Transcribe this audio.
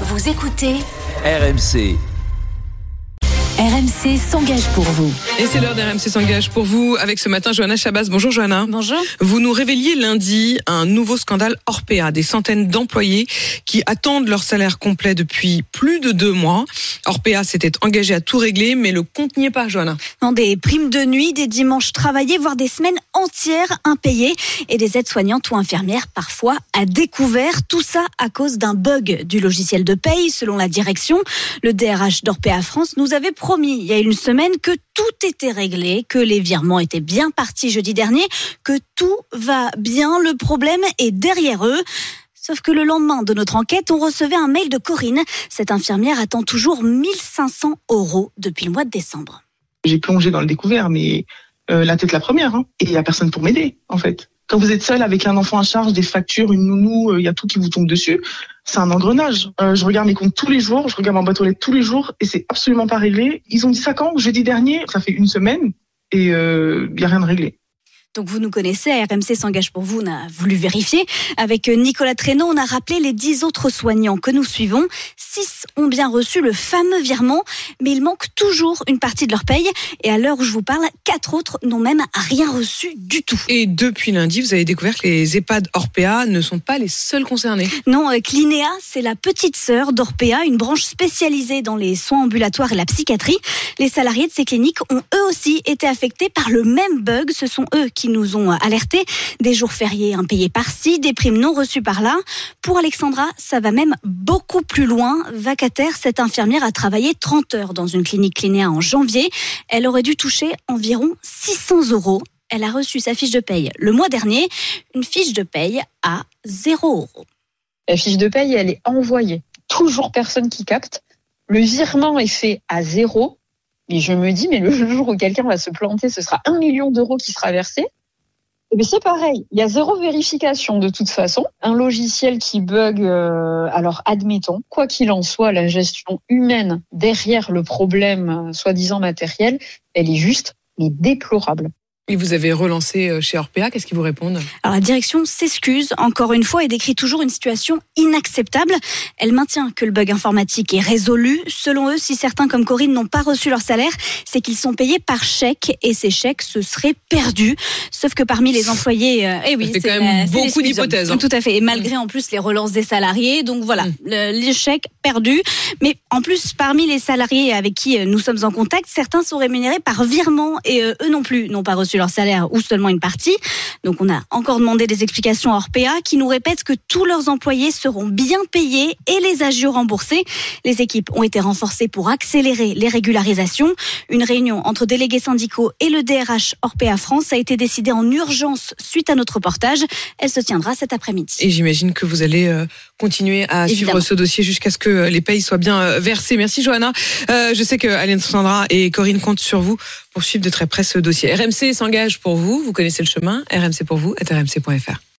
Vous écoutez RMC. RMC s'engage pour vous. Et c'est l'heure d'RMC s'engage pour vous avec ce matin Johanna Chabas. Bonjour Johanna. Bonjour. Vous nous révéliez lundi un nouveau scandale Orpea, des centaines d'employés qui attendent leur salaire complet depuis plus de deux mois. Orpea s'était engagé à tout régler, mais le compte n'y est pas, Johanna. Non, des primes de nuit, des dimanches travaillés, voire des semaines entières impayées et des aides-soignantes ou infirmières parfois à découvert. Tout ça à cause d'un bug du logiciel de paye, selon la direction. Le DRH d'Orpea France nous avait promis il y a une semaine que tout était réglé, que les virements étaient bien partis jeudi dernier, que tout va bien. Le problème est derrière eux. Sauf que le lendemain de notre enquête, on recevait un mail de Corinne. Cette infirmière attend toujours 1500 euros depuis le mois de décembre. J'ai plongé dans le découvert, mais euh, la tête la première. Hein. Et il n'y a personne pour m'aider, en fait. Quand vous êtes seul avec un enfant à charge, des factures, une nounou, euh, il y a tout qui vous tombe dessus. C'est un engrenage. Euh, je regarde mes comptes tous les jours, je regarde ma boîte aux lettres tous les jours, et c'est absolument pas réglé. Ils ont dit ça quand Jeudi dernier, ça fait une semaine, et il euh, n'y a rien de réglé. Donc vous nous connaissez, RMC s'engage pour vous, on a voulu vérifier. Avec Nicolas Traîneau, on a rappelé les dix autres soignants que nous suivons. Six ont bien reçu le fameux virement, mais il manque toujours une partie de leur paye. Et à l'heure où je vous parle, quatre autres n'ont même rien reçu du tout. Et depuis lundi, vous avez découvert que les EHPAD Orpea ne sont pas les seuls concernés. Non, euh, Clinéa, c'est la petite sœur d'Orpea, une branche spécialisée dans les soins ambulatoires et la psychiatrie. Les salariés de ces cliniques ont eux aussi été affectés par le même bug. Ce sont eux qui nous ont alertés. Des jours fériés impayés par-ci, des primes non reçues par-là. Pour Alexandra, ça va même beaucoup plus loin. Vacataire, cette infirmière a travaillé 30 heures dans une clinique clinéa en janvier. Elle aurait dû toucher environ 600 euros. Elle a reçu sa fiche de paye le mois dernier, une fiche de paye à 0 euros. La fiche de paye, elle est envoyée. Toujours personne qui capte. Le virement est fait à zéro. Mais je me dis, mais le jour où quelqu'un va se planter, ce sera un million d'euros qui sera versé. Mais c'est pareil, il y a zéro vérification de toute façon. Un logiciel qui bug, euh, alors admettons, quoi qu'il en soit, la gestion humaine derrière le problème euh, soi-disant matériel, elle est juste mais déplorable. Et vous avez relancé euh, chez Orpea, qu'est-ce qu'ils vous répondent? Alors la direction s'excuse encore une fois et décrit toujours une situation inacceptable. Elle maintient que le bug informatique est résolu. Selon eux, si certains comme Corinne n'ont pas reçu leur salaire, c'est qu'ils sont payés par chèque et ces chèques se seraient perdus. Sauf que parmi les employés, euh, eh oui, c'est quand même la- beaucoup d'hypothèses, hein. Tout à fait. Et malgré en plus les relances des salariés, donc voilà, Mm. le- les chèques perdus. Mais en plus, parmi les salariés avec qui euh, nous sommes en contact, certains sont rémunérés par virement et euh, eux non plus n'ont pas reçu leur salaire ou seulement une partie. Donc on a encore demandé des explications à Orpea qui nous répètent que tous leurs employés seront bien payés et les agios remboursés. Les équipes ont été renforcées pour accélérer les régularisations. Une réunion entre délégués syndicaux et le DRH Orpea France a été décidée en urgence suite à notre reportage. Elle se tiendra cet après-midi. Et j'imagine que vous allez euh, continuer à Évidemment. suivre ce dossier jusqu'à ce que euh, les payes soient bien euh, versées. Merci Johanna. Euh, je sais que Alexandra et Corinne comptent sur vous pour suivre de très près ce dossier. RMC s'engage pour vous. Vous connaissez le chemin. RMC pour vous, at rmc.fr.